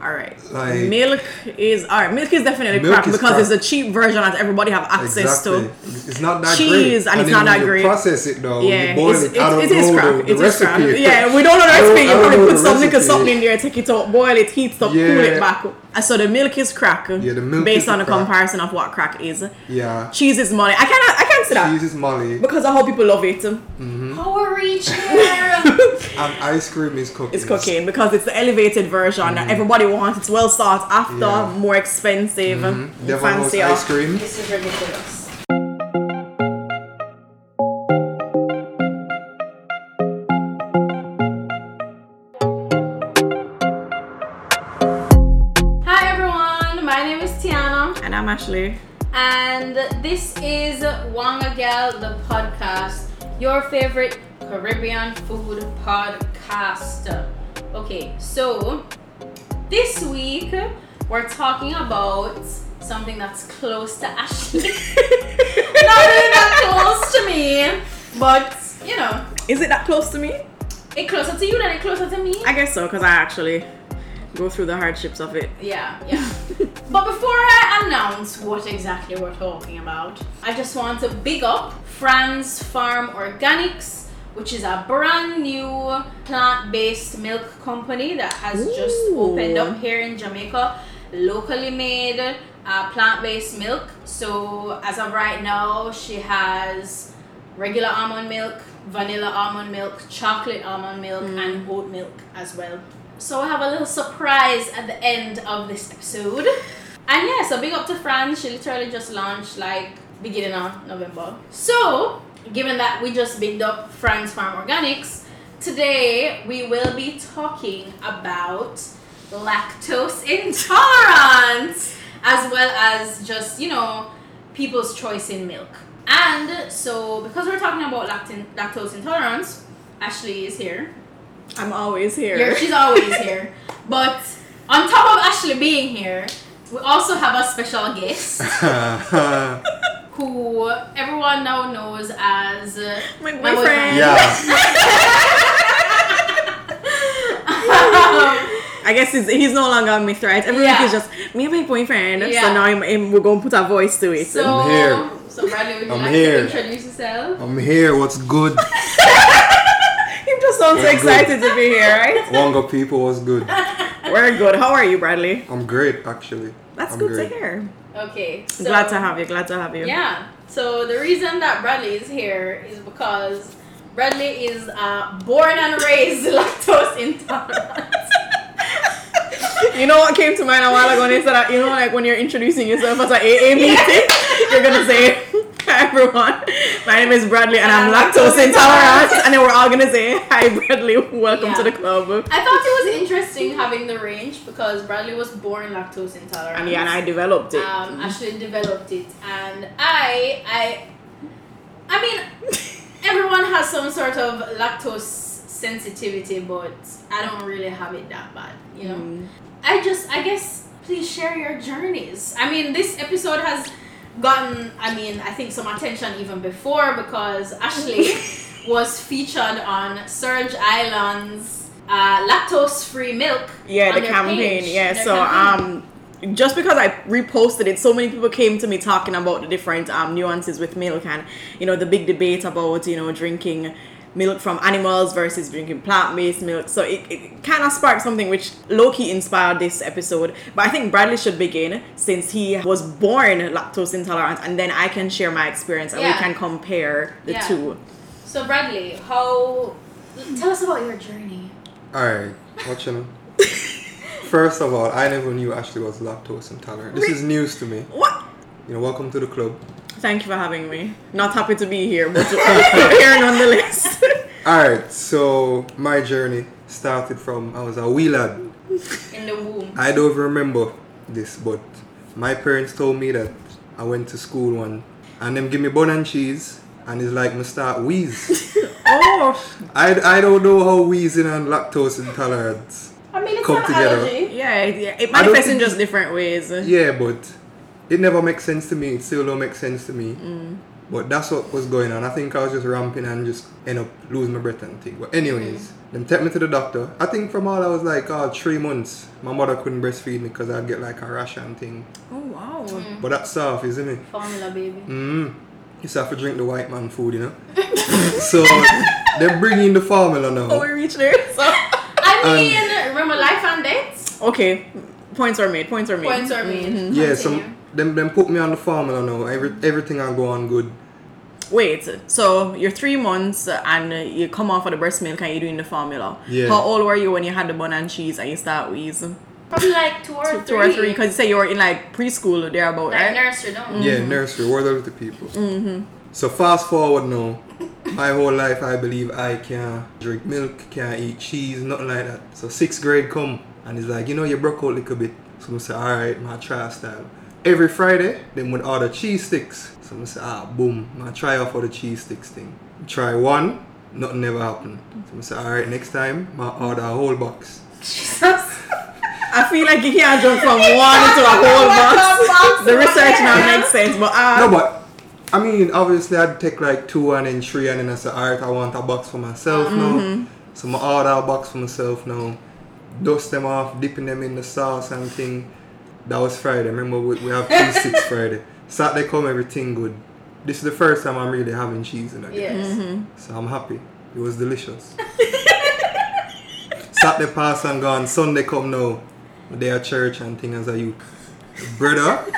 All right. Like- milk is all right. Milk is definitely Milk crap is because crap. it's a cheap version that everybody have access Exactly. to. It's not that Cheese, great. and it's not that great. Process it though. Yeah, you boil it's, it. it's, it is crap. the, the it is recipe. crap. Yeah, we don't know the recipe. You probably put something, recipe. something in there, take it out, boil it, heat it up, cool it back. Uh, So the milk is crack. Yeah, the milk based is on the the crack. comparison of what crack is. Yeah. Cheese is money. I cannot. I can't say that Cheese is money. because of how people love it. Power reach here. and ice cream is cookies. It's cocaine because it's the elevated version that everybody wants. It's well sought after, Mm-hmm. Yeah. more expensive, Devil House fancier. ice cream. this is ridiculous. Ashley. And this is Wanga Gal, the podcast, your favorite Caribbean food podcast. Okay, so this week we're talking about something that's close to Ashley. Not really that close to me, but you know, Is it that close to me? it closer to you than it closer to me. I guess so because I actually go through the hardships of it. Yeah, yeah. but before I announce what exactly we're talking about, I just want to big up Fran's Farm Organics, which is a brand new plant based milk company that has just opened up here in Jamaica. Locally made uh, plant based milk. So, as of right now, she has regular almond milk, vanilla almond milk, chocolate almond milk, and oat milk as well. So I have a little surprise at the end of this episode. And yeah, so big up to Fran. She literally just launched like beginning of November. So, given that we just bigged up Fran's Farm Organics, today we will be talking about lactose intolerance as well as just, you know, people's choice in milk. And so, because we're talking about lactin- lactose intolerance, Ashley is here. I'm always here. Yeah, she's always here. But on top of Ashley being here, we also have a special guest who everyone now knows as uh, My my boyfriend. yeah. I guess he's, he's no longer a myth, right? Every Yeah. week is just me and my boyfriend. Yeah. So now I'm, I'm- we're going to put a voice to it. so, I'm here. So Bradley, would you I'm like here. to introduce yourself? I'm here. What's good? he just sounds so We're good. excited to be here, right? Wanga people, what's good? We're good. How are you, Bradley? I'm great, actually. That's I'm good great. to hear. Okay. So, glad to have you. Glad to have you. Yeah. So the reason that Bradley is here is because Bradley is uh, born and raised lactose intolerant. You know what came to mind a while ago? And instead of, you know, like when you're introducing yourself as an AA meeting, you're gonna say, "Hi everyone, my name is Bradley, and I'm I'm lactose lactose intolerant." intolerant. And then we're all gonna say, "Hi Bradley, welcome Yeah. to the club." I thought it was interesting having the range because Bradley was born lactose intolerant. And yeah, and I developed it. um, Ashley developed it, and I, I, I mean, everyone has some sort of lactose sensitivity, but I don't really have it that bad, you know. Mm. I just, I guess, please share your journeys. I mean, this episode has gotten, I mean, I think some attention even before because Ashley was featured on Serge Island's uh, lactose-free milk. yeah, the campaign. page, Yeah, so campaign. um, just because I reposted it, so many people came to me talking about the different um nuances with milk and you know the big debate about you know drinking milk from animals versus drinking plant-based milk. So it, it kind of sparked something which low-key inspired this episode. But I think Bradley should begin since he was born lactose intolerant, and then I can share my experience and we can compare the Yeah. two. So Bradley, how? Tell us about your journey. Alright, what you know? First of all, I never knew Ashley was lactose intolerant. This is news to me. What? You know, welcome to the club. Thank you for having me. Not happy to be here, but here nonetheless. Alright, so my journey started from I was a wee lad. In the womb. I don't remember this, but my parents told me that I went to school one and them give me bun and cheese and it's like me start wheeze. oh, I, I don't know how wheezing and lactose intolerance. I mean, it's Come an together. allergy. yeah, it- yeah. It manifests in just different ways. Yeah, but it never makes sense to me. It still don't make sense to me. But that's what was going on. I think I was just ramping and just end up losing my breath and thing. But anyways, them take me to the doctor. I think from all I was like, oh, three months. My mother couldn't breastfeed me because I'd get like a rash and thing. Oh wow. But that's soft, isn't it? Formula baby. Mm. You have to drink the white man food, you know. so they're bringing the formula now. Oh, we reached there. So I mean, remember life and death? okay, points are made. Points are made. Points are made. Mm-hmm. Yeah, Continue. some them them put me on the formula now. Every everything I go on good. Wait, so you're three months and you come off of the breast milk and you're doing the formula. Yeah. How old were you when you had the bun and cheese and you start wheezing? Probably like two or Two, three. two or three, because you say you were in like preschool there about, Like right? nursery, don't Yeah, nursery, word of the people. Mm-hmm. So fast forward now, my whole life I believe I can't drink milk, can't eat cheese, nothing like that. So sixth grade come and it's like, you know, you broke out a little bit. So I say, alright, my try style. Every Friday, then would order cheese sticks. So I say, ah, boom, I try out for the cheese sticks thing. Try one, nothing never happened. So I say, alright, next time, I order a whole box. Jesus. I feel like you can't jump from one to a whole box. The research now makes sense, but uh, No, but I mean, obviously, I'd take like two and then three, and then I say, alright, I want a box for myself now. So I order a box for myself now. Dust them off, dipping them in the sauce and thing. That was Friday. Remember, we, we have cheese six Friday. Saturday come, everything good. This is the first time I'm really having cheese in again. Yes. Mm-hmm. So I'm happy. It was delicious. Saturday pass and gone. Sunday come now. They at church and thing as a youth. Brother,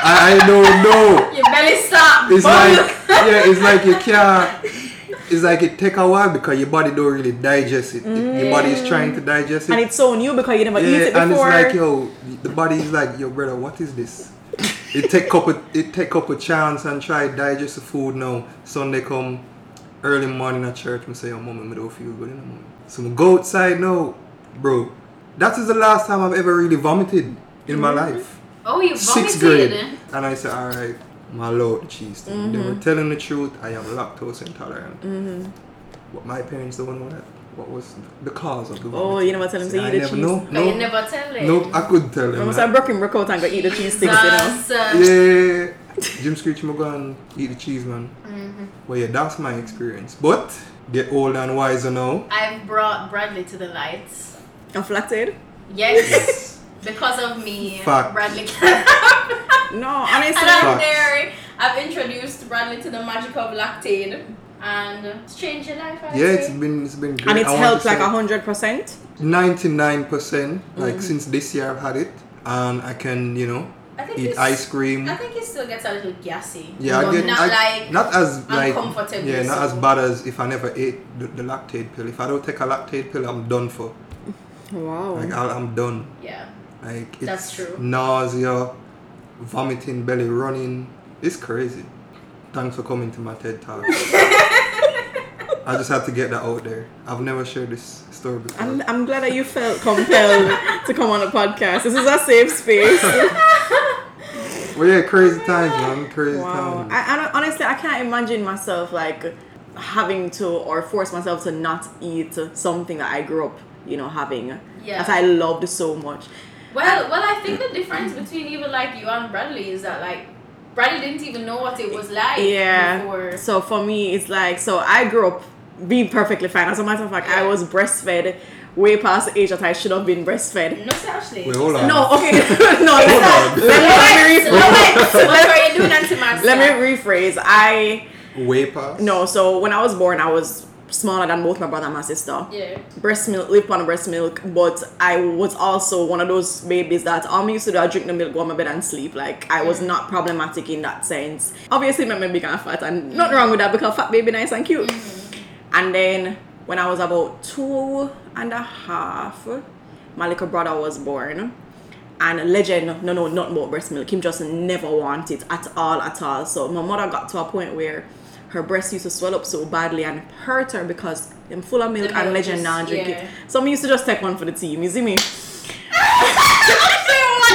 I, I don't know. Your belly stop. It's like yeah, it's like you can't. It's like it take a while because your body don't really digest it. Your body is trying to digest it. and it's so new because you never eat yeah, it and it's like yo, the body is like yo, brother, what is this? it take up a it take up a chance and try digest the food now. Sunday come early morning at church. Me say, yo, mom, me don't feel good in the morning. So me go outside now, bro. That is the last time I've ever really vomited in my mm-hmm. life Oh, you vomited. sixth grade. And I said, all right, my lord, cheese thing. They Mm-hmm. were telling the truth. I am lactose intolerant. But my parents don't know that. What was the cause of the Oh, vomiting. you never tell them to See, eat I the never cheese. know. But No, you never tell it. no, I couldn't tell them. must that. have broken broke out and go eat the cheese sticks, you know. Jesus, Yeah, Jim Screech, I'm going to eat the cheese, man. Mm-hmm. Well, yeah, that's my experience. But get old and wiser now. I've brought Bradley to the lights. I'm flattered. Yes. because of me, Fact. Bradley can have No, honestly. And I'm Facts. there. I've introduced Bradley to the magic of Lactaid. And it's changed your life, I Yeah, say. it's been it's been great. and it's I helped like a hundred percent. 99% like mm-hmm. since this year I've had it and I can you know I think eat ice cream I think he still gets a little gassy. yeah I get not I, like not as like uncomfortable, yeah not as bad as if I never ate the, the Lactaid pill if I don't take a Lactaid pill I'm done for Wow. like I, I'm done yeah. like it's That's true. nausea vomiting belly running it's crazy thanks for coming to my TED talk I just had to get that out there I've never shared this story before I'm, I'm glad that you felt compelled to come on a podcast. This is a safe space. well yeah crazy times man crazy Wow. times I, I honestly, I can't imagine myself like having to or force myself to not eat something that I grew up, you know, having Yeah. that I loved so much. Well, well, I think the difference between even like you and Bradley is that like Bradley didn't even know what it was like Yeah. before. So for me, it's like so I grew up being perfectly fine. As a matter of fact, I was breastfed way past the age that I should have been breastfed. No, seriously. Wait, hold on. No, okay, no. Let, me, let me Wait, rephrase. wait, what were you doing unto Marcia? Let me rephrase. I way past no. So when I was born, I was smaller than both my brother and my sister. Yeah. breast milk, live on breast milk, but I was also one of those babies that all me used to do, I drink the milk, go on my bed and sleep. Like I was not problematic in that sense. Obviously, it made me big and fat, and nothing wrong with that because fat baby nice and cute. Mm-hmm. And then when I was about two and a half, my little brother was born. And legend, no, no, not more breast milk. Him just never wanted at all, at all. So my mother got to a point where her breast used to swell up so badly and hurt her because I'm full of milk The and legend now drink yeah. it. So I used to just take one for the team. You see me? what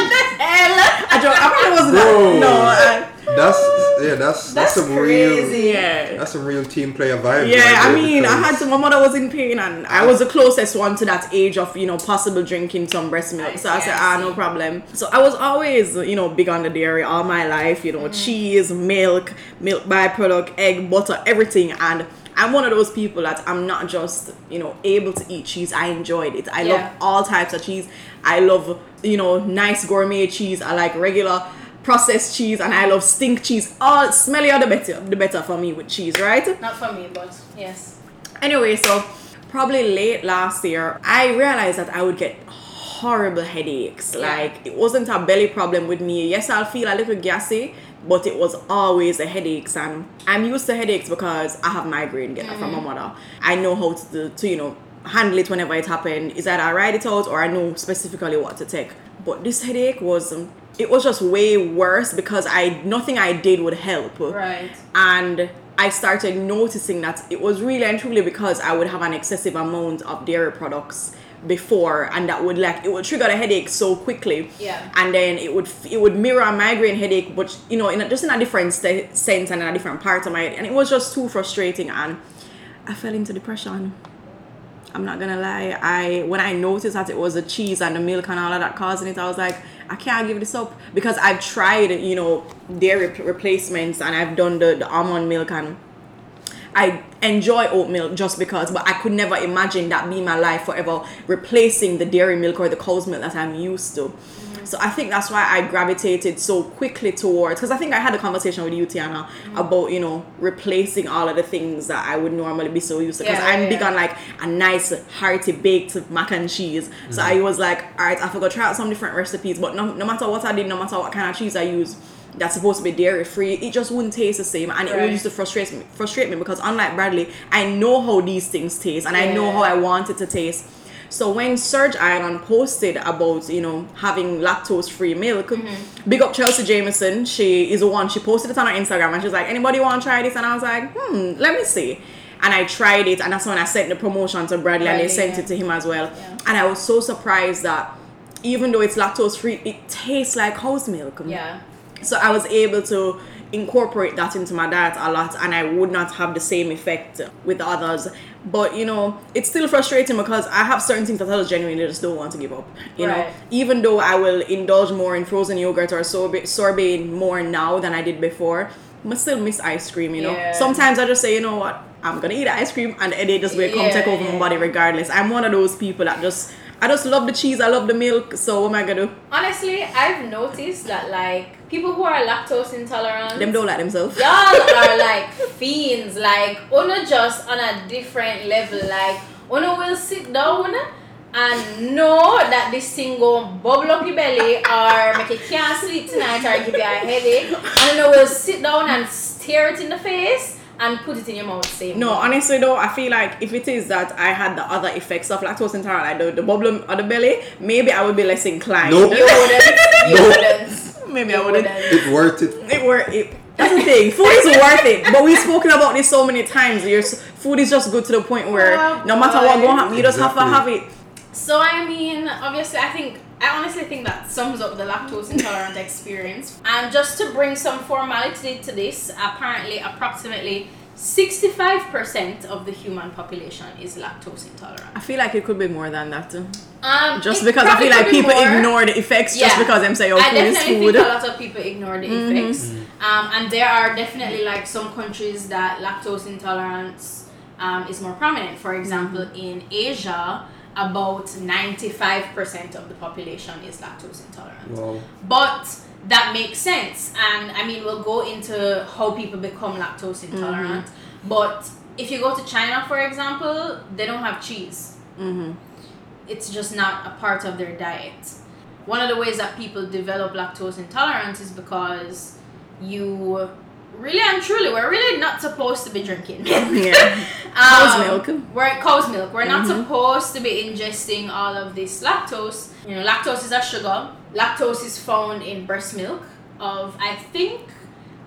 the hell? I, don't, I probably wasn't that. No, I, That's yeah, that's that's, That's some crazy. real Yeah. that's some real team player vibe. Yeah, right I mean, I had to. My mother was in pain, and I was the closest one to that age of you know possible drinking some breast milk. I So I said, I ah, no problem. So I was always you know big on the dairy all my life. You know, Mm-hmm. cheese, milk, milk byproduct, egg, butter, everything, and. I'm one of those people that I'm not just, you know, able to eat cheese. I enjoyed it. I Yeah. love all types of cheese. I love, you know, nice gourmet cheese. I like regular processed cheese and I love stink cheese. All smellier the better, the better for me with cheese, right? Not for me, but yes. Anyway, so probably late last year, I realized that I would get horrible headaches. Yeah. Like it wasn't a belly problem with me. Yes, I'll feel a little gassy, but it was always the headaches, and I'm used to headaches because I have migraine, get that from my mother. I know how to, to you know handle it whenever it happened. Is that I write it out or I know specifically what to take. But this headache was. um, It was just way worse because I nothing I did would help Right. and I started noticing that it was really and truly because I would have an excessive amount of dairy products before and that would like it would trigger a headache so quickly Yeah. and then it would it would mirror a migraine headache but you know in a, just in a different st- sense and in a different part of my head and it was just too frustrating and I fell into depression I'm not gonna lie. I when I noticed that it was the cheese and the milk and all of that causing it, I was like, I can't give this up because I've tried, you know, dairy replacements and I've done the, the almond milk and I enjoy oat milk just because, but I could never imagine that being my life forever, replacing the dairy milk or the cow's milk that I'm used to. So I think that's why I gravitated so quickly towards, because I think I had a conversation with you, Tiana, mm. about you know replacing all of the things that I would normally be so used to. Because Yeah, I'm yeah, big yeah. on like a nice hearty baked mac and cheese. So mm-hmm. I was like, all right, I forgot try out some different recipes, but no, no matter what I did, no matter what kind of cheese I use, that's supposed to be dairy free, it just wouldn't taste the same, and it would used to frustrate me. Frustrate me because unlike Bradley, I know how these things taste, and I know how I want it to taste. So when Serge Island posted about you know having lactose free milk, Mm-hmm. big up Chelsea Jameson. She is the one. She posted it on her Instagram and she's like, anybody want to try this? And I was like, hmm, let me see. And I tried it, and that's when I sent the promotion to Bradley, and they sent yeah. it to him as well. Yeah. And I was so surprised that even though it's lactose free, it tastes like cow's milk. Yeah. So I was able to incorporate that into my diet a lot and I would not have the same effect with others. But you know, it's still frustrating because I have certain things that I just genuinely just don't want to give up. You know, even though I will indulge more in frozen yogurt or sorbet, sorbet more now than I did before, I still miss ice cream, you know. Yeah. Sometimes I just say, you know what, I'm gonna eat ice cream and the headache just will come Yeah, take over yeah, my body regardless. I'm one of those people that just I just love the cheese, I love the milk, so what am I gonna do? Honestly, I've noticed that like people who are lactose intolerant, Them don't like themselves. y'all are like fiends. Like Uno just on a different level. Like Uno will sit down and know that this thing go bubble up your belly or make you can't sleep tonight or give you a headache. And Uno will sit down and stare it in the face and put it in your mouth same. No, honestly though, I feel like if it is that I had the other effects of lactose intolerant, like the, the bubble on the belly, maybe I would be less inclined. Nope. You wouldn't. You No. wouldn't. maybe You I wouldn't. wouldn't. It worth it. It worth it. That's the thing. Food is worth it, but we've spoken about this so many times. Your food is just good to the point where Oh, no matter what going happen, you just have to have it. So I mean, obviously, I think I honestly think that sums up the lactose intolerant experience. And just to bring some formality to this, apparently, approximately sixty-five percent of the human population is lactose intolerant. I feel like it could be more than that. too. Um, Just because I feel like people more. ignore the effects just Yeah. because them say, oh, I food is definitely food. think a lot of people ignore the Mhm. effects. Um, and there are definitely like some countries that lactose intolerance um, is more prominent. For example, in Asia, about 95% of the population is lactose intolerant. Wow. But that makes sense. And I mean, we'll go into how people become lactose intolerant. But if you go to China, for example, they don't have cheese hmm it's just not a part of their diet. One of the ways that people develop lactose intolerance is because you really and truly we're really not supposed to be drinking Yeah. Um, Cow's milk. We're cow's milk. We're not Mhm. supposed to be ingesting all of this lactose. You know, lactose is a sugar. Lactose is found in breast milk of I think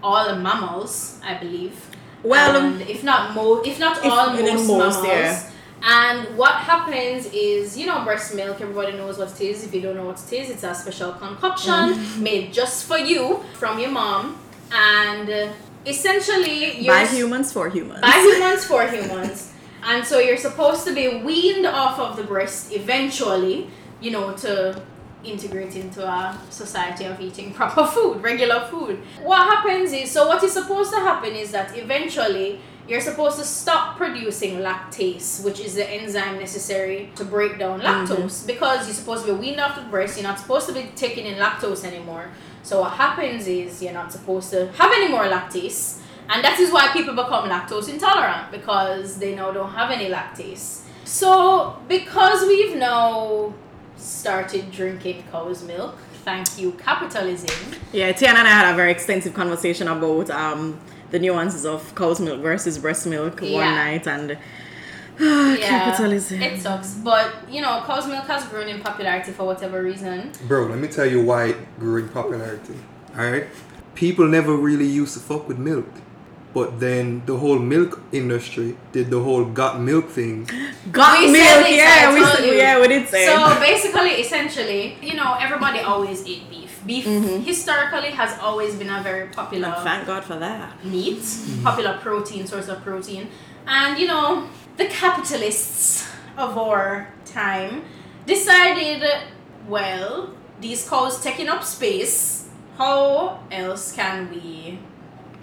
all the mammals, I believe. Well, and if not mo if not if- all most, most, mammals. yeah. And what happens is, you know, breast milk, everybody knows what it is. If you don't know what it is, it's a special concoction Mm-hmm. made just for you from your mom. And uh, essentially you're By humans for humans. by humans for humans. And so you're supposed to be weaned off of the breast eventually, you know, to integrate into a society of eating proper food, regular food. What happens is so what is supposed to happen is that eventually you're supposed to stop producing lactase, which is the enzyme necessary to break down lactose, because you're supposed to be weaned off the breast. You're not supposed to be taking in lactose anymore. So what happens is you're not supposed to have any more lactase, and that is why people become lactose intolerant because they now don't have any lactase. So because we've now started drinking cow's milk, thank you capitalism. Yeah, Tiana and I had a very extensive conversation about um, the nuances of cow's milk versus breast milk Yeah. one night, and Yeah, capitalism. It sucks, but you know, cow's milk has grown in popularity for whatever reason. Bro, let me tell you why it grew in popularity. Alright? People never really used to fuck with milk. But then the whole milk industry did the whole got milk thing. got We milk. said yeah, we said, yeah, we did say. So basically, essentially, you know, everybody always ate beef. Beef Mm-hmm. historically has always been a very popular And thank God for that. meat, popular protein, source of protein. And you know, the capitalists of our time decided, well, these cows taking up space, how else can we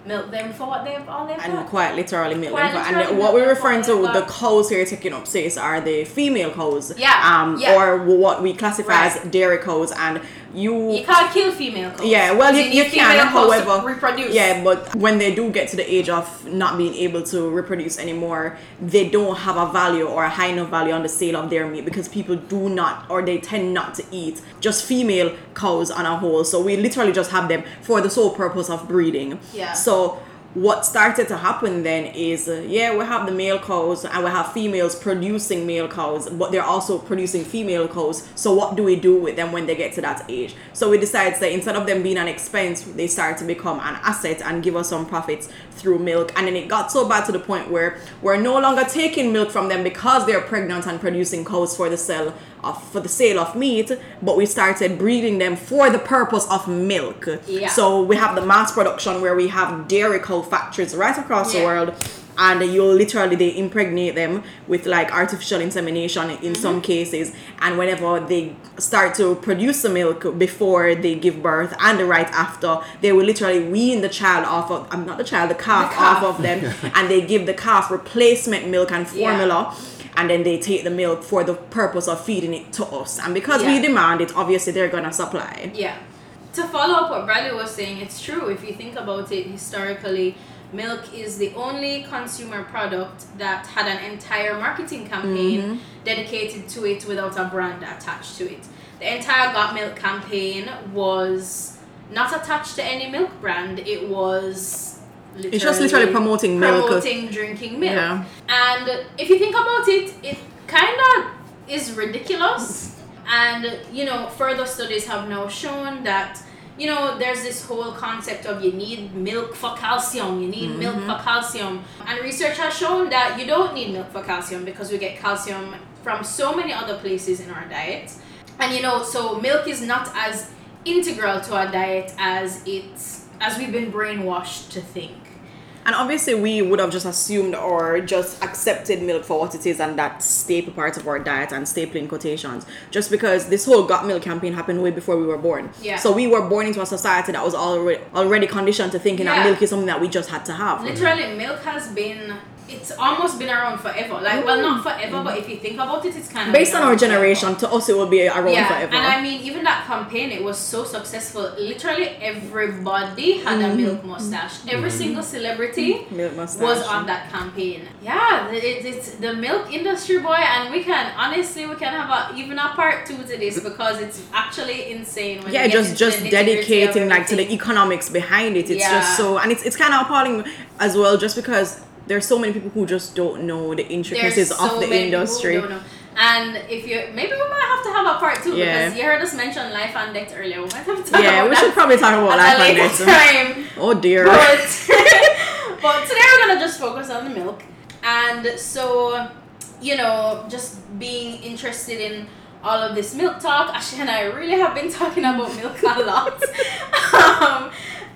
milk them for what they've all they've And got? quite literally milk Quite them. literally And what we're referring to, for the cows here taking up space are the female cows. Yeah, Um, yeah. or what we classify as dairy cows. And you You can't kill female cows. Yeah, well, you, need you can, however, reproduce. yeah, but when they do get to the age of not being able to reproduce anymore, they don't have a value or a high enough value on the sale of their meat because people do not or they tend not to eat just female cows on a whole. So we literally just have them for the sole purpose of breeding. Yeah. So what started to happen then is uh, yeah we have the male cows and we have females producing male cows but they're also producing female cows. So what do we do with them when they get to that age? So we decided that instead of them being an expense they start to become an asset and give us some profits through milk. And then it got so bad to the point where we're no longer taking milk from them because they're pregnant and producing cows for the sale of for the sale of meat but we started breeding them for the purpose of milk Yeah. so we have the mass production where we have dairy cow factories right across the world and you literally they impregnate them with like artificial insemination in Mm-hmm. some cases and whenever they start to produce the milk before they give birth and right after they will literally wean the child off of i'm not the child the calf, The calf. off of them and they give the calf replacement milk and Yeah. And then they take the milk for the purpose of feeding it to us and because we demand it obviously they're gonna supply Yeah. To follow up what Bradley was saying, it's true. If you think about it historically, milk is the only consumer product that had an entire marketing campaign mm-hmm. dedicated to it without a brand attached to it. The entire Got Milk campaign was not attached to any milk brand. It was It's just literally promoting milk. promoting drinking milk. Yeah. And if you think about it, it kind of is ridiculous. And you know, further studies have now shown that you know there's this whole concept of you need milk for calcium, you need milk mm-hmm. for calcium, and research has shown that you don't need milk for calcium because we get calcium from so many other places in our diet. And you know, so milk is not as integral to our diet as it's as we've been brainwashed to think. And obviously, we would have just assumed or just accepted milk for what it is, and that staple part of our diet and staple in quotations. Just because this whole got milk campaign happened way before we were born. Yeah. So we were born into a society that was already already conditioned to thinking Yeah. that milk is something that we just had to have. Literally, milk has been. It's almost been around forever. Like, well, not forever, but if you think about it, it's kind of Based on our around forever. generation, to us it will be around Yeah, forever. and I mean, even that campaign, it was so successful. Literally, everybody had a mm-hmm. milk mustache. Every mm-hmm. single celebrity milk mustache. was on that campaign. Yeah, it, it's the milk industry, boy, and we can honestly we can have a even a part two to this because it's actually insane. When yeah just just the nitty-gritty of dedicating like to the economics behind it it's Yeah. just so and it's, it's kind of appalling as well just because there's so many people who just don't know the intricacies so of the industry. And if you maybe we might have to have a part two Yeah. because you heard us mention life and death earlier. We might have to talk yeah about we should probably talk about life later death time. oh dear But but today we're gonna just focus on the milk. And so, you know, just being interested in all of this milk talk. Ashley and I really have been talking about milk a lot.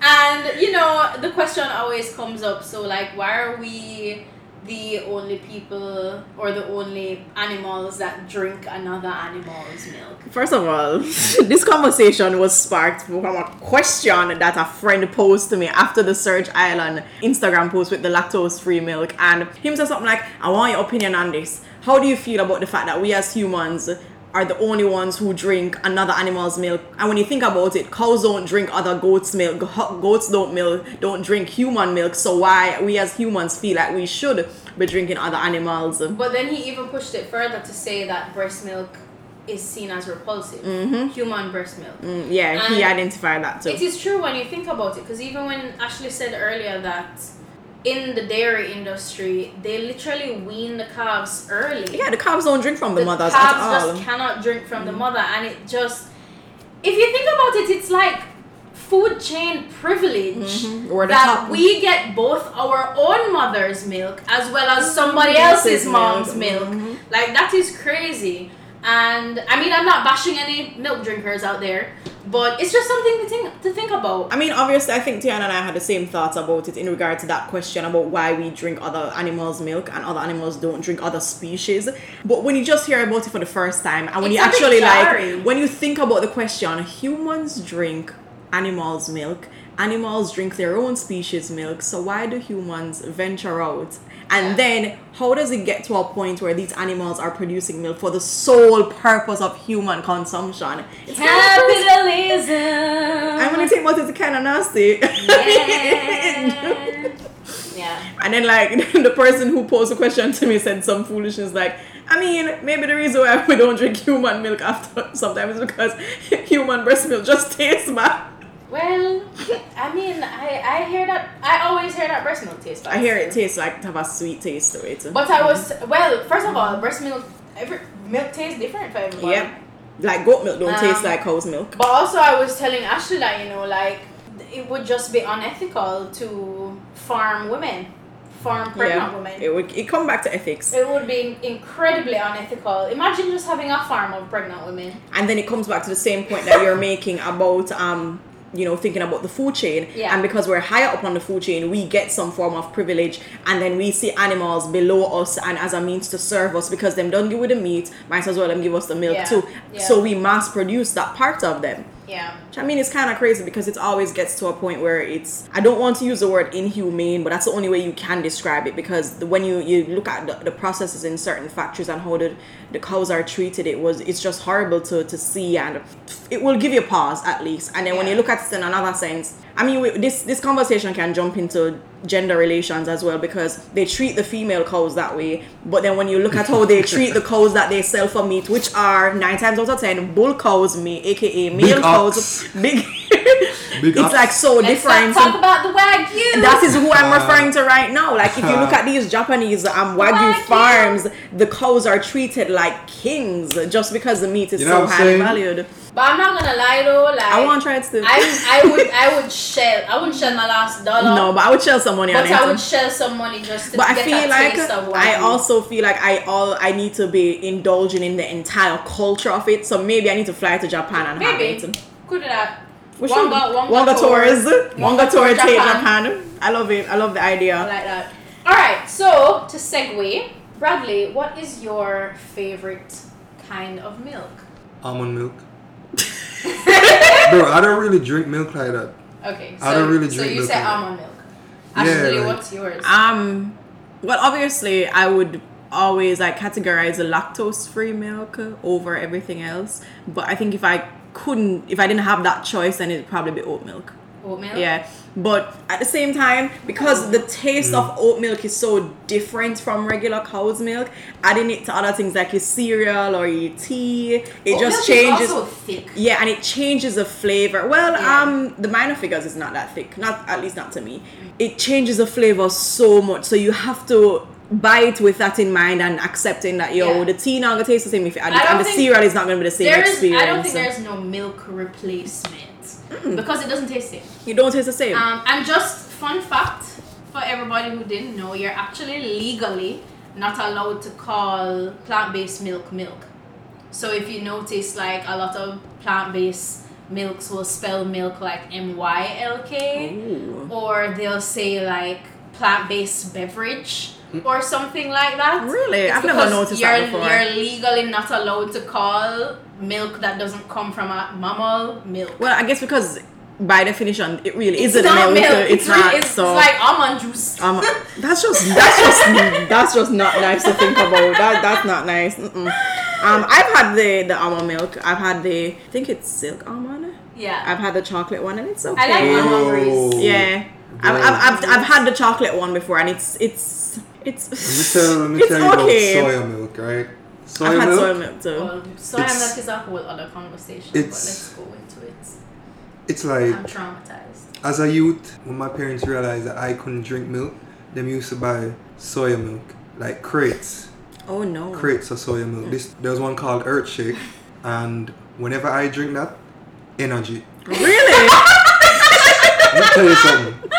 And you know, the question always comes up. So like, why are we the only people or the only animals that drink another animal's milk? First of all, this conversation was sparked from a question that a friend posed to me after the Serge Island Instagram post with the lactose free milk. And him said something like, I want your opinion on this. How do you feel about the fact that we as humans are the only ones who drink another animal's milk? And when you think about it, cows don't drink other goats' milk, goats don't milk, don't drink human milk. So why we as humans feel like we should be drinking other animals? But then he even pushed it further to say that breast milk is seen as repulsive. Human breast milk. Mm, yeah, he identified that too. It is true when you think about it, because even when Ashley said earlier that in the dairy industry, they literally wean the calves early. Yeah, the calves don't drink from the, the mothers at calves all. Mm. just cannot drink from the mother, and it just, if you think about it, it's like food chain privilege Mhm. We're that we get both our own mother's milk as well as somebody Somebody else's mom's milk. Mhm. Like that is crazy. And I mean, I'm not bashing any milk drinkers out there, but it's just something to think to think about. I mean, obviously, I think Tiana and I had the same thoughts about it in regard to that question about why we drink other animals' milk and other animals don't drink other species. But when you just hear about it for the first time, and when It's you actually like, when you think about the question, humans drink animals' milk, animals drink their own species' milk, so why do humans venture out? And then, how does it get to a point where these animals are producing milk for the sole purpose of human consumption? It's. Capitalism. I'm gonna take it, it's kind of nasty. Yeah. yeah. And then like the person who posed the question to me said some foolishness like, I mean, maybe the reason why we don't drink human milk after sometimes is because human breast milk just tastes bad. Well, I mean, I, I hear that. I always hear that breast milk tastes. I hear it tastes like to have a sweet taste to it. But I was well. First of all, breast milk. Every milk tastes different for everyone. Yep. Like goat milk don't Um, taste like cow's milk. But also, I was telling Ashley that you know, like it would just be unethical to farm women, farm pregnant women. It would it come back to ethics. It would be incredibly unethical. Imagine just having a farm of pregnant women. And then it comes back to the same point that you're making about um you know thinking about the food chain Yeah. and because we're higher up on the food chain we get some form of privilege and then we see animals below us and as a means to serve us because them don't give us the meat might as well them give us the milk Yeah. too Yeah. so we mass produce that part of them Yeah. which I mean, it's kind of crazy because it always gets to a point where it's. I don't want to use the word inhumane, but that's the only way you can describe it because the, when you, you look at the, the processes in certain factories and how the, the cows are treated, it was it's just horrible to, to see and it will give you pause at least. And then when you look at it in another sense, I mean, we, this this conversation can jump into gender relations as well because they treat the female cows that way, but then when you look at how they treat the cows that they sell for meat, which are nine times out of ten bull cows, me aka male Big cows, ox. big. Big it's ox. like so Let's different. talk about the wagyu. That is who I'm Uh, referring to right now. Like if you look at these Japanese um, wagyu Wagyu. farms, the cows are treated like kings just because the meat is You know so highly saying? valued. But I'm not gonna lie though, like I want to try it still. I I would I would shell I wouldn't shell my last dollar. no, but I would shell some money on but. I would shell some money just to but I feel a like taste of I wagyu. also feel like I all I need to be indulging in the entire culture of it. So maybe I need to fly to Japan and maybe have it. could do that. We Wanga- should. Wanga Wanga tours. tours. Wanga Wanga tour tour Japan. Japan. I love it. I love the I idea. like that. All right. So to segue, Bradley, what is your favorite kind of milk? Almond milk. Bro, I don't really drink milk like that. Okay. So, I don't really drink. So you milk say like almond milk. Yeah, like- what's yours? Um, well, obviously, I would always like categorize the lactose-free milk over everything else. But I think if I couldn't, if I didn't have that choice, then it'd probably be oat milk. Oat milk. Yeah, but at the same time, because the taste of oat milk is so different from regular cow's milk, adding it to other things like your cereal or your tea, it Oat just milk changes. Is also thick. Yeah, and it changes the flavor. Well, Yeah. um, the minor figures is not that thick. Not at least not to me. It changes the flavor so much, so you have to buy it with that in mind and accepting that yo, Yeah. the tea not gonna taste the same if you add it, and the cereal is not gonna be the same There is. experience. I don't think there's no milk replacement because it doesn't taste the same. you don't taste the same. Um, and just fun fact for everybody who didn't know, you're actually legally not allowed to call plant-based milk milk. So if you notice like a lot of plant-based milks will spell milk like M Y L K, or they'll say like plant based beverage or something like that. Really? It's I've never noticed you're, that before. You're legally not allowed to call milk that doesn't come from a mammal milk. Well, I guess because by definition, it really It's isn't milk. milk. It's, really- not. It's, so it's like almond juice. um, that's just that's just that's just not nice to think about. That that's not nice. Mm-mm. Um, I've had the the almond milk. I've had the I think it's silk almond. yeah. I've had the chocolate one and it's okay. I like almond. Yeah, I've, I've, I've, I've had the chocolate one before and it's it's it's Let me tell, let me it's tell you about soya milk, right? Soya I've had milk. soy milk too. Well, soya It's- milk is a whole other conversation, but let's go into it. It's like I'm traumatized. as a youth, when my parents realized that I couldn't drink milk, them used to buy soya milk, like crates, oh no. crates of soya milk. This there was one called Earth Shake, and whenever I drink that, energy. Really? Let me tell you something.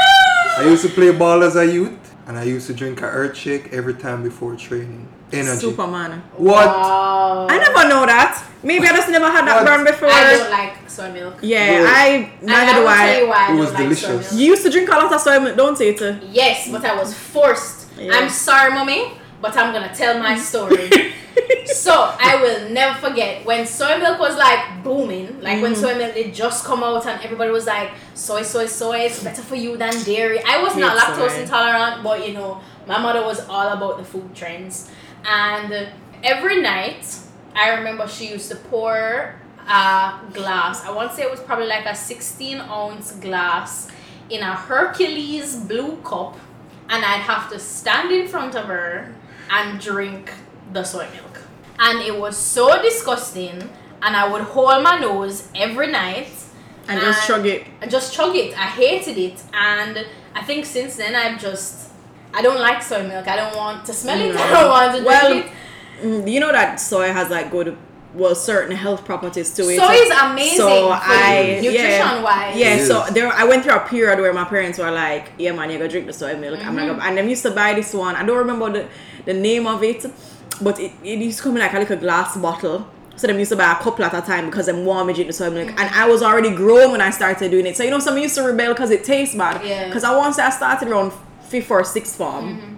I used to play ball as a youth, and I used to drink a Earth Shake every time before training. Energy. Superman. What? Wow. I never know that. Maybe I just never had that What? burn before. I don't like soy milk. Yeah, Bro. I And neither I do will tell you I. why I It don't was like soy delicious. milk. You used to drink a lot of soy milk, don't you? Too? Yes, but I was forced. Yeah. I'm sorry, mommy, but I'm gonna tell my story. so I will never forget when soy milk was like booming, like when Mm. soy milk did just come out and everybody was like, soy, soy, soy, it's better for you than dairy. I was not lactose soy. intolerant, but you know, my mother was all about the food trends. And every night, I remember she used to pour a glass. I want to say it was probably like a 16 ounce glass in a Hercules blue cup, and I'd have to stand in front of her and drink the soy milk. And it was so disgusting, and I would hold my nose every night And just chug it. I just chug it. I hated it, and I think since then I've just I don't like soy milk. I don't want to smell it. No. I don't want to drink Well, it. Mm, You know that soy has like good, well, certain health properties to it. Soy is amazing So for I nutrition yeah, wise. Yeah, It so there I went through a period where my parents were like, "Yeah, man, you gotta drink the soy milk." I'm Mm-hmm. like, and them used to buy this one. I don't remember the, the name of it, but it, it used to come in like a little glass bottle. So them used to buy a couple at a time because them want me to drink the soy milk, Mm-hmm. and I was already grown when I started doing it. So you know, some used to rebel because it tastes bad. Yeah. Because I once I started around fifth or sixth form, Mm-hmm.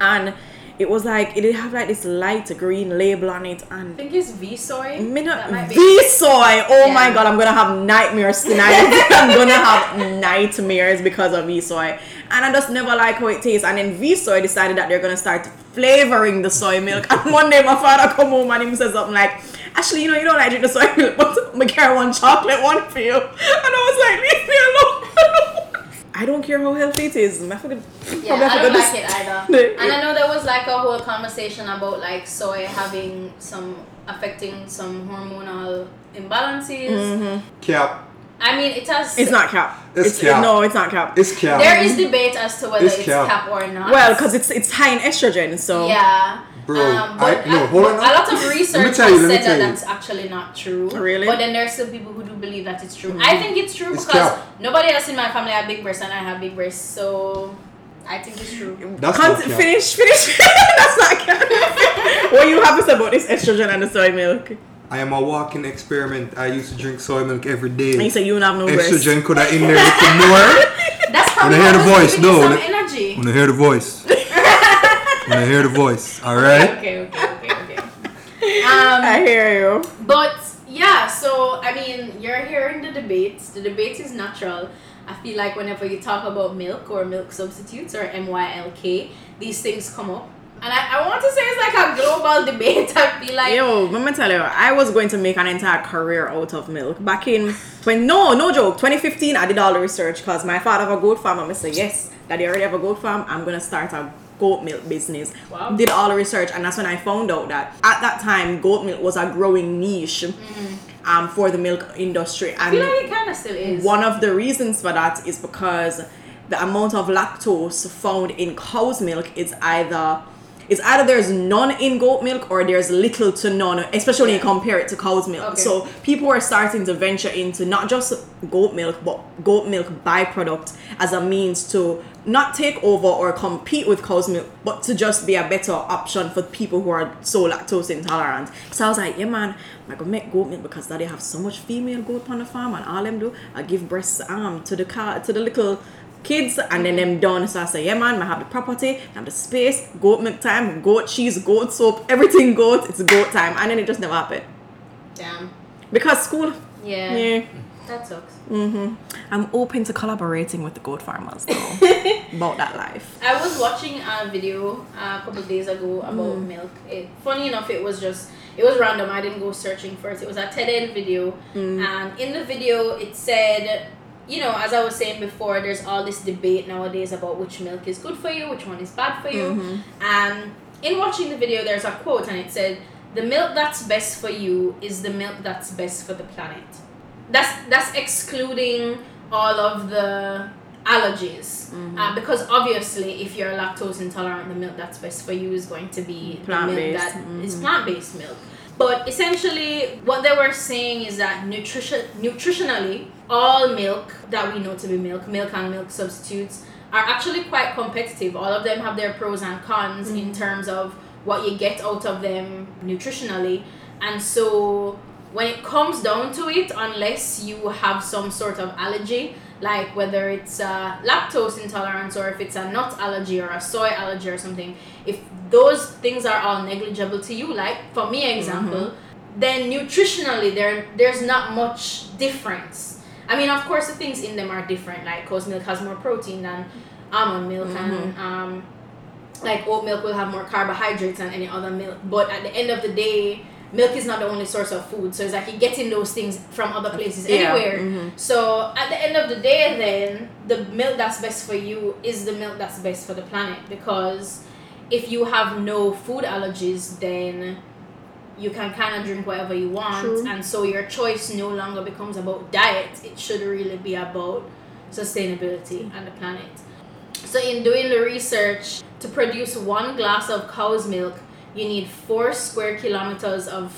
and it was like it did have like this light green label on it, and I think it's V soy. me not That V soy. Oh my god, I'm gonna have nightmares tonight. I'm gonna have nightmares because of V soy. And I just never like how it tastes. And then V soy decided that they're gonna start flavoring the soy milk. And one day my father come home and he says something like, Actually, you know, you don't like drink the soy milk, but gonna carry one chocolate one for you. And I was like, leave me alone. I don't care how healthy it is. I forget, Yeah, probably I don't like this- it either. And I know there was like a whole conversation about like soy having some affecting some hormonal imbalances. Cap. I mean, it has. Mm-hmm. It's not cap. It's cap. No, it's not cap. It's cap. There is debate as to whether It's it's, cap. cap. or not. well, because it's it's high in estrogen, so Yeah. Bro, Um, but I- no, hold on A lot of Let me research tell you, has let me said that tell you. that's actually not true. Really? But then there's still people who do believe that it's true. I think it's true It's because cap. nobody else in my family have big breasts and I have big breasts, so I think it's true. That's Can't not finish, finish. That's not cap. what you have to say about this estrogen and the soy milk? I am a walking experiment. I used to drink soy milk every day. And you day. say you don't have no breast. Estrogen could have in there a little more. That's probably Wanna hear the what voice? No, some let- energy. Wanna hear the voice? Wanna hear the voice? All right. Okay, okay, okay, okay. Um, I hear you. But yeah, so I mean, you're hearing the debates. The debate is natural. I feel like whenever you talk about milk or milk substitutes or MYLK, these things come up. And I, I want to say it's like a global debate. I feel like Yo, let me tell you, I was going to make an entire career out of milk back in when no, no joke, 2015. I did all the research because my father have a goat farm. I'm gonna say yes, daddy already have a goat farm. I'm gonna start a goat milk business. Wow. Did all the research, and that's when I found out that at that time goat milk was a growing niche um, for the milk industry. I feel like it kind of still is. one of the reasons for that is because the amount of lactose found in cow's milk is either It's either there's none in goat milk or there's little to none, especially when you compare it to cow's milk. Okay. So people are starting to venture into not just goat milk, but goat milk byproduct as a means to not take over or compete with cow's milk, but to just be a better option for people who are so lactose intolerant. So I was like, yeah, man, I'm gonna make goat milk because daddy have so much female goat on the farm, and all them do, I give breast um to the car to the little kids and then them done. So I say, yeah man, I have the property, I have the space, goat milk time, goat cheese, goat soap, everything goat, it's goat time. And then it just never happened. Damn. Because school, Yeah. yeah. That sucks. Mhm. I'm open to collaborating with the goat farmers though. about that life. I was watching a video a couple of days ago about mm-hmm. milk. It, funny enough, it was just it was random. I didn't go searching for it. It was a TED Ed video, mm. and in the video it said, you know, as I was saying before, there's all this debate nowadays about which milk is good for you, which one is bad for you, mm-hmm. and in watching the video, there's a quote, and it said, "The milk that's best for you is the milk that's best for the planet." That's that's excluding all of the allergies. Mm-hmm. Uh, because obviously if you're lactose intolerant the milk that's best for you is going to be the milk Plant-based, mm-hmm. is plant-based milk. But essentially what they were saying is that nutrition nutritionally all milk that we know to be milk milk and milk substitutes are actually quite competitive. All of them have their pros and cons in mm-hmm. terms of what you get out of them nutritionally. And so when it comes down to it, unless you have some sort of allergy, like whether it's a lactose intolerance or if it's a nut allergy or a soy allergy or something, if those things are all negligible to you, like for me example, mm-hmm. then nutritionally there there's not much difference. I mean, of course, the things in them are different. Like cow's milk has more protein than almond milk, and mm-hmm. um, like oat milk will have more carbohydrates than any other milk. But at the end of the day, milk is not the only source of food. So it's like you're getting those things from other places Yeah, anywhere. Mm-hmm. So at the end of the day, then the milk that's best for you is the milk that's best for the planet because if you have no food allergies, then you can kind of drink whatever you want, True. and so your choice no longer becomes about diet. It should really be about sustainability mm. and the planet. So, in doing the research, to produce one glass of cow's milk, you need four square kilometers of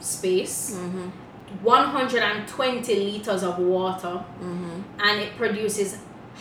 space, 120 liters of water, and it produces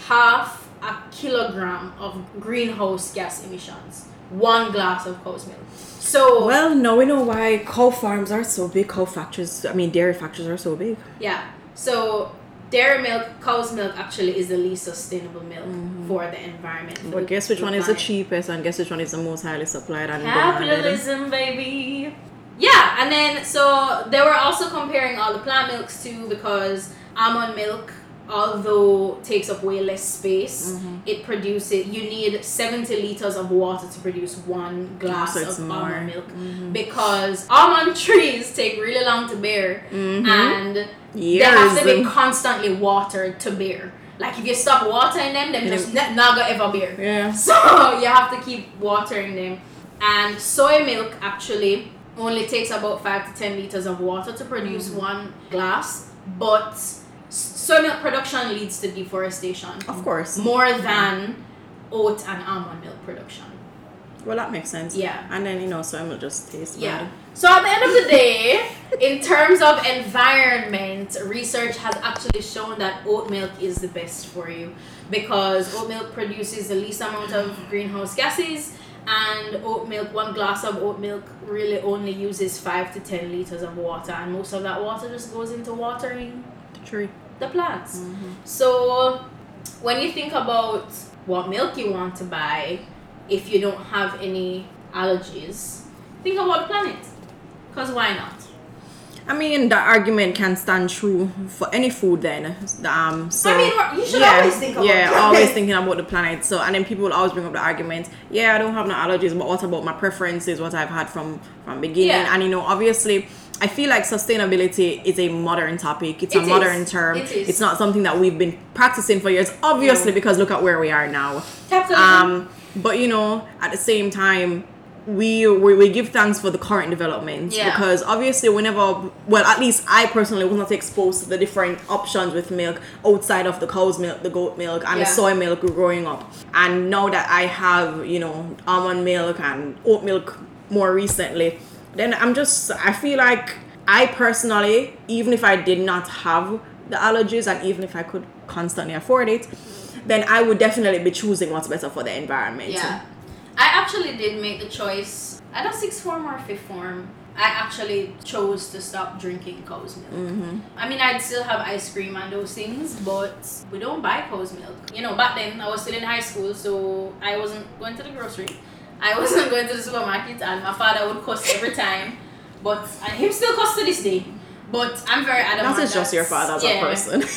half a kilogram of greenhouse gas emissions. One glass of cow's milk. So, Well, now we know why cow farms are so big, cow factories, I mean dairy factories are so big. Yeah. So dairy milk, cow's milk actually is the least sustainable milk mm-hmm. for the environment. for But the- guess which one is the cheapest and guess which one is the most highly supplied and demanded? Capitalism, baby. Yeah, and then so they were also comparing all the plant milks too because almond milk, although takes up way less space, Mm-hmm. it produces you need seventy liters of water to produce one glass so of more. Mm-hmm. almond milk because almond trees take really long to bear and they have to be constantly watered to bear. Like if you stop watering them, them just not gonna ever bear. Yeah. So you have to keep watering them. And soy milk actually only takes about five to ten liters of water to produce Mm-hmm. one glass, but soy milk production leads to deforestation Of course. more than oat and almond milk production. Well, that makes sense. Yeah. And then, you know, soy milk just tastes Yeah. bad. So at the end of the day, in terms of environment, research has actually shown that oat milk is the best for you because oat milk produces the least amount of greenhouse gases and oat milk one glass of oat milk really only uses 5 to 10 liters of water and most of that water just goes into watering True. The plants. So when you think about what milk you want to buy, if you don't have any allergies, think about the planet. Cause why not? I mean, that argument can stand true for any food then. Um, so, I mean, you should always think about Yeah, the planet. always thinking about the planet. So, and then people will always bring up the argument, yeah, I don't have no allergies, but what about my preferences, what I've had from, from beginning? Yeah. And, you know, obviously, I feel like sustainability is a modern topic. It's It a is. modern term. It is. It's not something that we've been practicing for years, obviously, No. because look at where we are now. Capitalism. Um, but you know, at the same time, we, we we give thanks for the current developments Yeah. because obviously whenever well at least I personally was not exposed to the different options with milk outside of the cow's milk, the goat milk, and the soy milk growing up. And now that I have you know almond milk and oat milk more recently, then I'm just I feel like I personally even if I did not have the allergies and even if I could constantly afford it, then I would definitely be choosing what's better for the environment. Yeah. I actually did make the choice. I don't sixth form or fifth form. I actually chose to stop drinking cow's milk. Mm-hmm. I mean, I'd still have ice cream and those things, but we don't buy cow's milk. You know, back then I was still in high school, so I wasn't going to the grocery. I wasn't going to the supermarket, and my father would cuss every time. But and him still cuss to this day. But I'm very adamant. That is just your father as yeah. a person.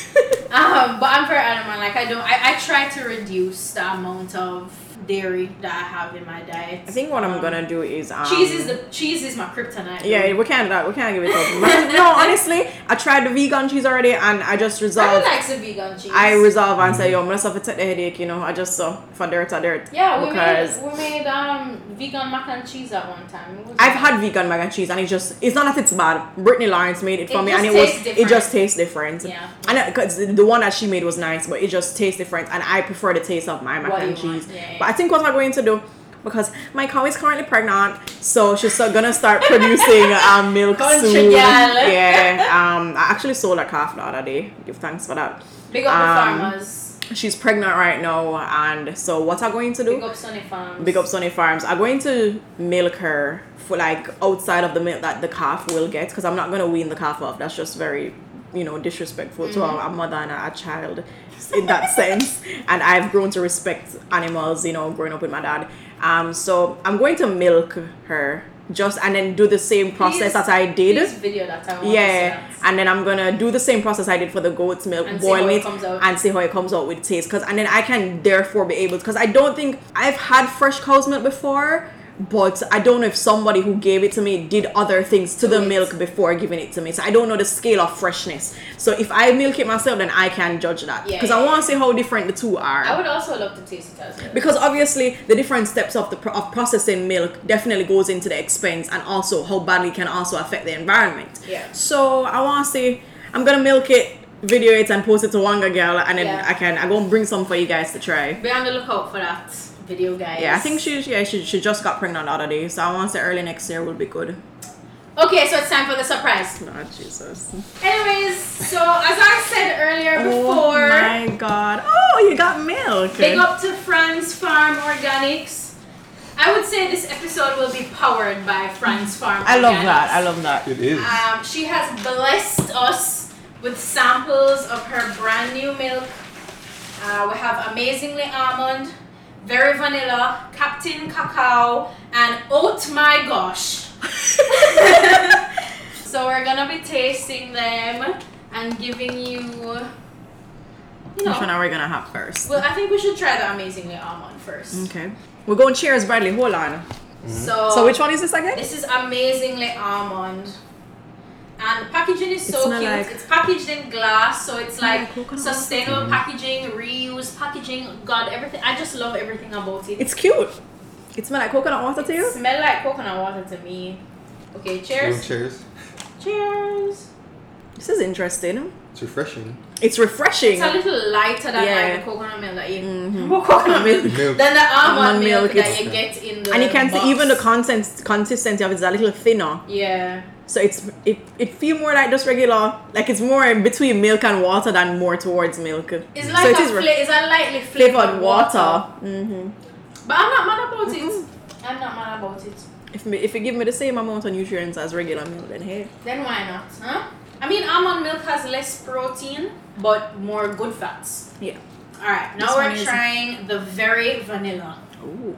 Um, but I'm very adamant. Like I don't. I, I try to reduce the amount of dairy that I have in my diet. I think what I'm Um, gonna do is um, cheese is the cheese is my kryptonite. yeah we can't that we can't give it up. No, honestly, I tried the vegan cheese already and I just I resolved. like some vegan cheese. I resolve and say yo, I'm gonna suffer take the headache. You know, I just so for dirt or dirt. yeah, we because made we made um vegan mac and cheese at one time. I've had vegan mac and cheese and it's just it's not that it's bad. Brittany Lawrence made it for It me and it was tastes it just tastes different. Yeah. And because the one that she made was nice, but it just tastes different and I prefer the taste of my mac What and cheese. yeah, yeah. But I think what I'm going to do because my cow is currently pregnant, so she's gonna start producing um, milk Country soon. Yeah, um, I actually sold a calf the other day. Give thanks for that. big up um, the farmers. She's pregnant right now, and so what I'm going to do? Big up Sunny Farms. Big up Sunny Farms. I'm going to milk her for like outside of the milk that the calf will get because I'm not going to wean the calf off. That's just very, you know, disrespectful to a, a mother and a, a child in that sense. And I've grown to respect animals, you know, growing up with my dad. Um, so I'm going to milk her just and then do the same process Please- that I did. That I want Yeah, to see that. and then I'm gonna do the same process I did for the goat's milk, And boil it it, comes out. and see how it comes out with taste. Cause and then I can therefore be able because I don't think I've had fresh cow's milk before, but I don't know if somebody who gave it to me did other things to the milk before giving it to me. So I don't know the scale of freshness. So if I milk it myself, then I can judge that because yeah, I want yeah. to see how different the two are I would also love to taste it as well. because obviously the different steps of the pro- of processing milk definitely goes into the expense and also how badly can also affect the environment. Yeah. So I want to see. I'm gonna milk it, video it, and post it to Wanga Girl, and then Yeah. I can I gonna bring some for you guys to try. Be on the lookout for that video, guys. Yeah, I think she yeah she, she just got pregnant the other day, so I want to say early next year will be good. Okay, so it's time for the surprise. Oh Jesus. Anyways, so as I said earlier Oh before, my God! Oh, you got milk. big up to Fran's Farm Organics. I would say this episode will be powered by Fran's Farm. I love Organics. that. I love that. It is. Um, she has blessed us with samples of her brand new milk. Uh, we have amazingly almond, very vanilla, Captain Cacao, and oat my gosh. so we're gonna be tasting them and giving you, you Which one are we gonna have first? Well, I think we should try the amazingly almond first. Okay. We're going cheers, Bradley. Hold on. Mm-hmm. So, So which one is this again? This is amazingly almond. And the packaging is so smell cute. like- it's packaged in glass, so it's Smell like like coconut sustainable packaging, reuse packaging. God, everything. I just love everything about it. It's cute. It smell like coconut water to you? smell like coconut water to me. Okay, cheers. Cheers. Cheers. This is interesting. It's refreshing. It's refreshing. It's a little lighter than Yeah. Mm-hmm. like the coconut milk that you more coconut milk Milk. than the almond, Almond milk, milk, that you get in the and you can box. see even the content consistency of it is a little thinner. yeah. So it's it, it feel more like just regular like it's more in between milk and water than more towards milk. It's like it a is re- fla- it's a lightly flavored, flavored water. water. Mm-hmm. But I'm not mad about it. I'm not mad about it. If me, if you give me the same amount of nutrients as regular milk, then hey, Then why not? Huh? I mean, almond milk has less protein, but more good fats. yeah. Alright, now This we're one is- trying the very vanilla. Ooh.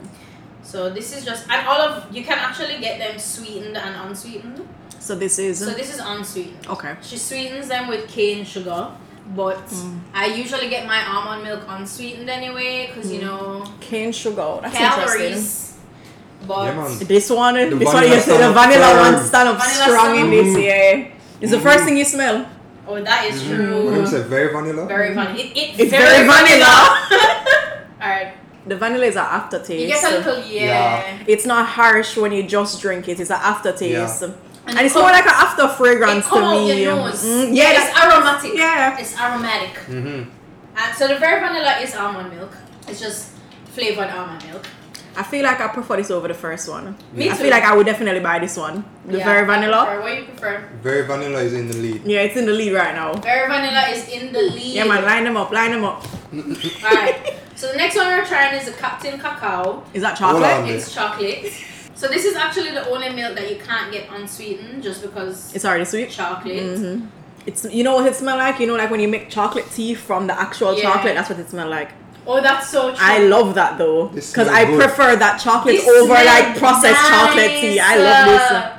So this is just, and all of, you can actually get them sweetened and unsweetened. So this is So this is unsweetened. okay. She sweetens them with cane sugar, but Mm. I usually get my almond milk unsweetened anyway, because Mm. you know, Cane sugar. That's interesting. calories. But Yeah. This one, this one, vanilla you see the vanilla firm. one stand up Vanilla strong in stand this, yeah. It's the first thing you smell. oh, that is When true. them say very vanilla. Very vanilla. It, it It's very vanilla. Alright. the vanilla is an aftertaste. You get a little yeah. Yeah. it's not harsh when you just drink it. It's an aftertaste. Yeah. And, And it's more like an after fragrance It to me. your nose. Mm, yeah, yeah, it's aromatic. Yeah. It's aromatic. Mm-hmm. And so the very vanilla is almond milk. It's just flavored almond milk. I feel like I prefer this over the first one. Me I too. feel like I would definitely buy this one. The Yeah, very vanilla. What do you prefer? Very vanilla is in the lead. Yeah, it's in the lead right now. Very vanilla is in the lead. Yeah, man, line them up, line them up. Alright. So the next one we're trying is the Captain Cacao. Is that chocolate? on. It's chocolate. So this is actually the only milk that you can't get unsweetened just because It's already sweet. chocolate. Mm-hmm. It's you know what it smell like. You know, like when you make chocolate tea from the actual Yeah. chocolate. That's what it smell like. Oh, that's so true. I love that though, because I good. prefer that chocolate This over like processed chocolate tea. I love this. nice.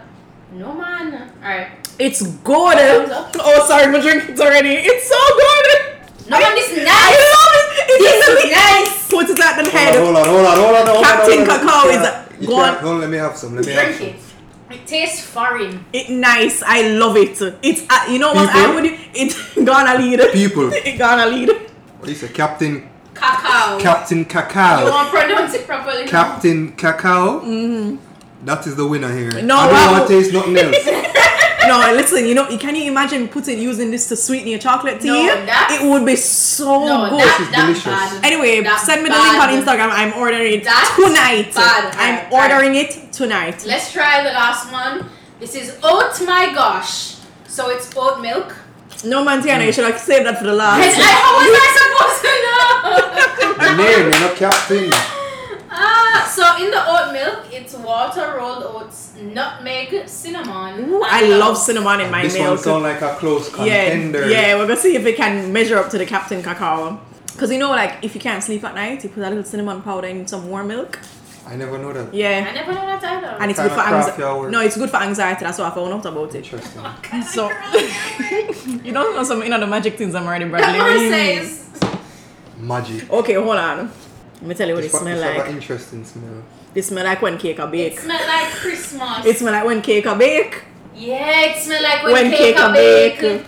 No man. Alright. It's good. Thumbs. Oh, sorry, my drink it already. It's so good. No man, this is I nice. love it. It's This just is nice. Put it at the head. hold on, hold on, hold on. hold on, Captain hold on. Cacao You is can't- a- you go can't- on. Hold on, let me have some. Let me have Drink some. it. It tastes foreign. It nice. I love it. It's uh, you know what I People? would. It's gonna lead. People. it gonna lead. What is a Captain Cacao. Captain you Cacao. want to pronounce it properly? Captain Cacao. Mm-hmm. That is the winner here. No, I don't wow. want to taste nothing else. No, listen. You know, can you imagine putting using this to sweeten your chocolate tea? No, that's- it would be so No, good. that, is that delicious. bad. Anyway, That send me the link on Instagram. I'm ordering it That's tonight. bad. I'm Alright, ordering it tonight. Let's try the last one. This is oat my gosh. So it's oat milk. No, Mantiana, you should have saved that for the And last. I, how was I supposed to know? the name, you're not Captain. ah, so in the oat milk, it's water, rolled oats, nutmeg, cinnamon. Ooh, I love. love cinnamon in my this one milk. sound like a close Yeah, contender. yeah, we're gonna see if it can measure up to the Captain Cacao. Cause you know, like if you can't sleep at night, you put a little cinnamon powder in some warm milk. I never know that. Yeah. I never know that either. and it's Kinda good for craft your anxiety. work. No, it's good for anxiety. That's why I found out about it. Interesting. Oh, so you don't know some you know the magic things I'm already Bradley. Camera What do you mean? says, Magic. Okay, hold on. Let me tell you what it It's, smell it's have like. an interesting smell. It smell like when cake a it bake. smell like Christmas. It smell like when cake a bake. yeah, it smell like when, When cake, cake a a bake. bake.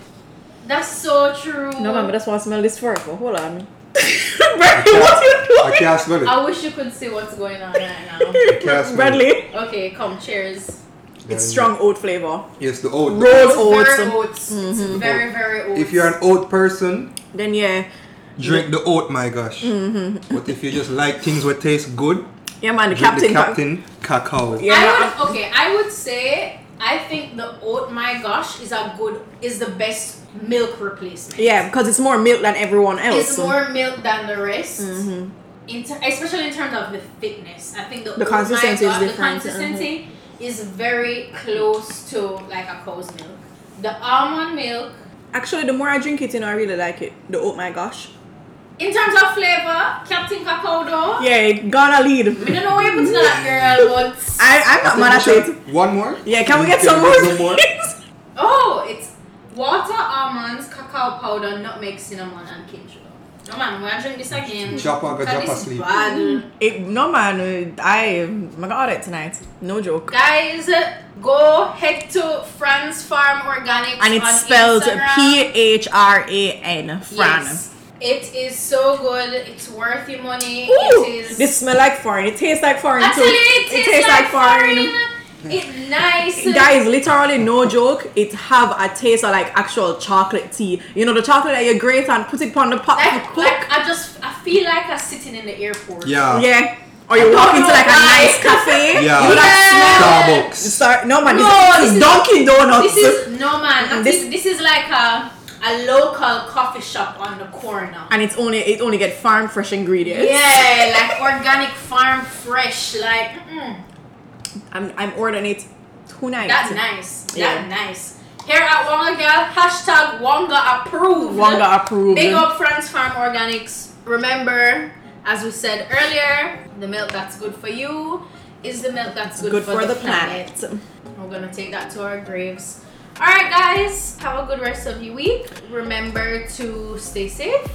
That's so true. No man, but that's why I smell this first. But hold on. Bradley, what you I can't smell it. I wish you could see what's going on right now. can't smell Bradley, Okay, come, cheers. it's strong oat flavor. Yes, the oat. Rolled It's oats. very oats. It's very, very oats. If you're an oat person, Then yeah, drink the oat, my gosh. Mm-hmm. But if you just like things that taste good, yeah man, the drink captain. the Captain Cacao. Yeah, I would, okay, I would say I think the oat my gosh is a good is the best milk replacement. yeah, because it's more milk than everyone else. It's more milk than the rest. Mm-hmm. In ter- especially in terms of the thickness. I think the, The Oat My consistency is different, The consistency is very close to like a cow's milk. The almond milk, Actually, the more I drink it, you know, I really like it. The oat, my gosh. in terms of flavor, Captain Cacao though. Yeah, it gonna lead. I don't know where you put that girl, but I, I'm not mad at it. One more? Yeah, can we get some more? get some more? oh, it's water, almonds, cacao powder, nutmeg, cinnamon, and cane sugar. No man, we're drink this again. Japa um, go That japa is sleep. bad. Mm. It, no man, I I'm gonna order it tonight. No joke. Guys, go head to Fran's Farm Organics And it's on spelled P H R A N. Fran. Yes. It is so good. It's worth your money. Ooh, it is. this smell like foreign. It tastes like foreign Actually, too. it, tastes, like, foreign. It's nice. Guys, literally no joke. It have a taste of like actual chocolate tea. You know the chocolate that you grate and put it on the pot like, like I just I feel like I'm sitting in the airport. Yeah. yeah. Or you walk into like a nice cafe. Yeah. You know that Starbucks. smell. Start, no man, No, this, this is is- Dunkin' Donuts. This is no man. This- this, this is like a a local coffee shop on the corner. and it's only it only get farm fresh ingredients. Yeah, like organic farm fresh. Like mm, I'm I'm ordering it tonight. that's nice. Yeah. That's nice. Here at Wanga Girl, hashtag Wanga approved. Wanga approved. Big up Fran's Farm Organics. Remember, as we said earlier, the milk that's good for you is the milk that's good, Good for, the planet. We're gonna take that to our graves. Alright, guys, have a good rest of your week. Remember to stay safe,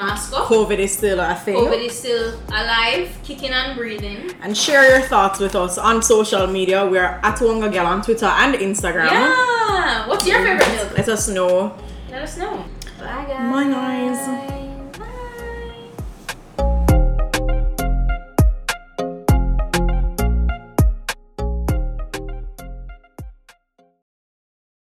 mask up. COVID is still a thing. COVID is still alive, kicking and breathing. and share your thoughts with us on social media. We are at Wanga Girl on Twitter and Instagram. Yeah! What's your favorite milk? Let us know. Let us know. Bye, guys. Bye, guys.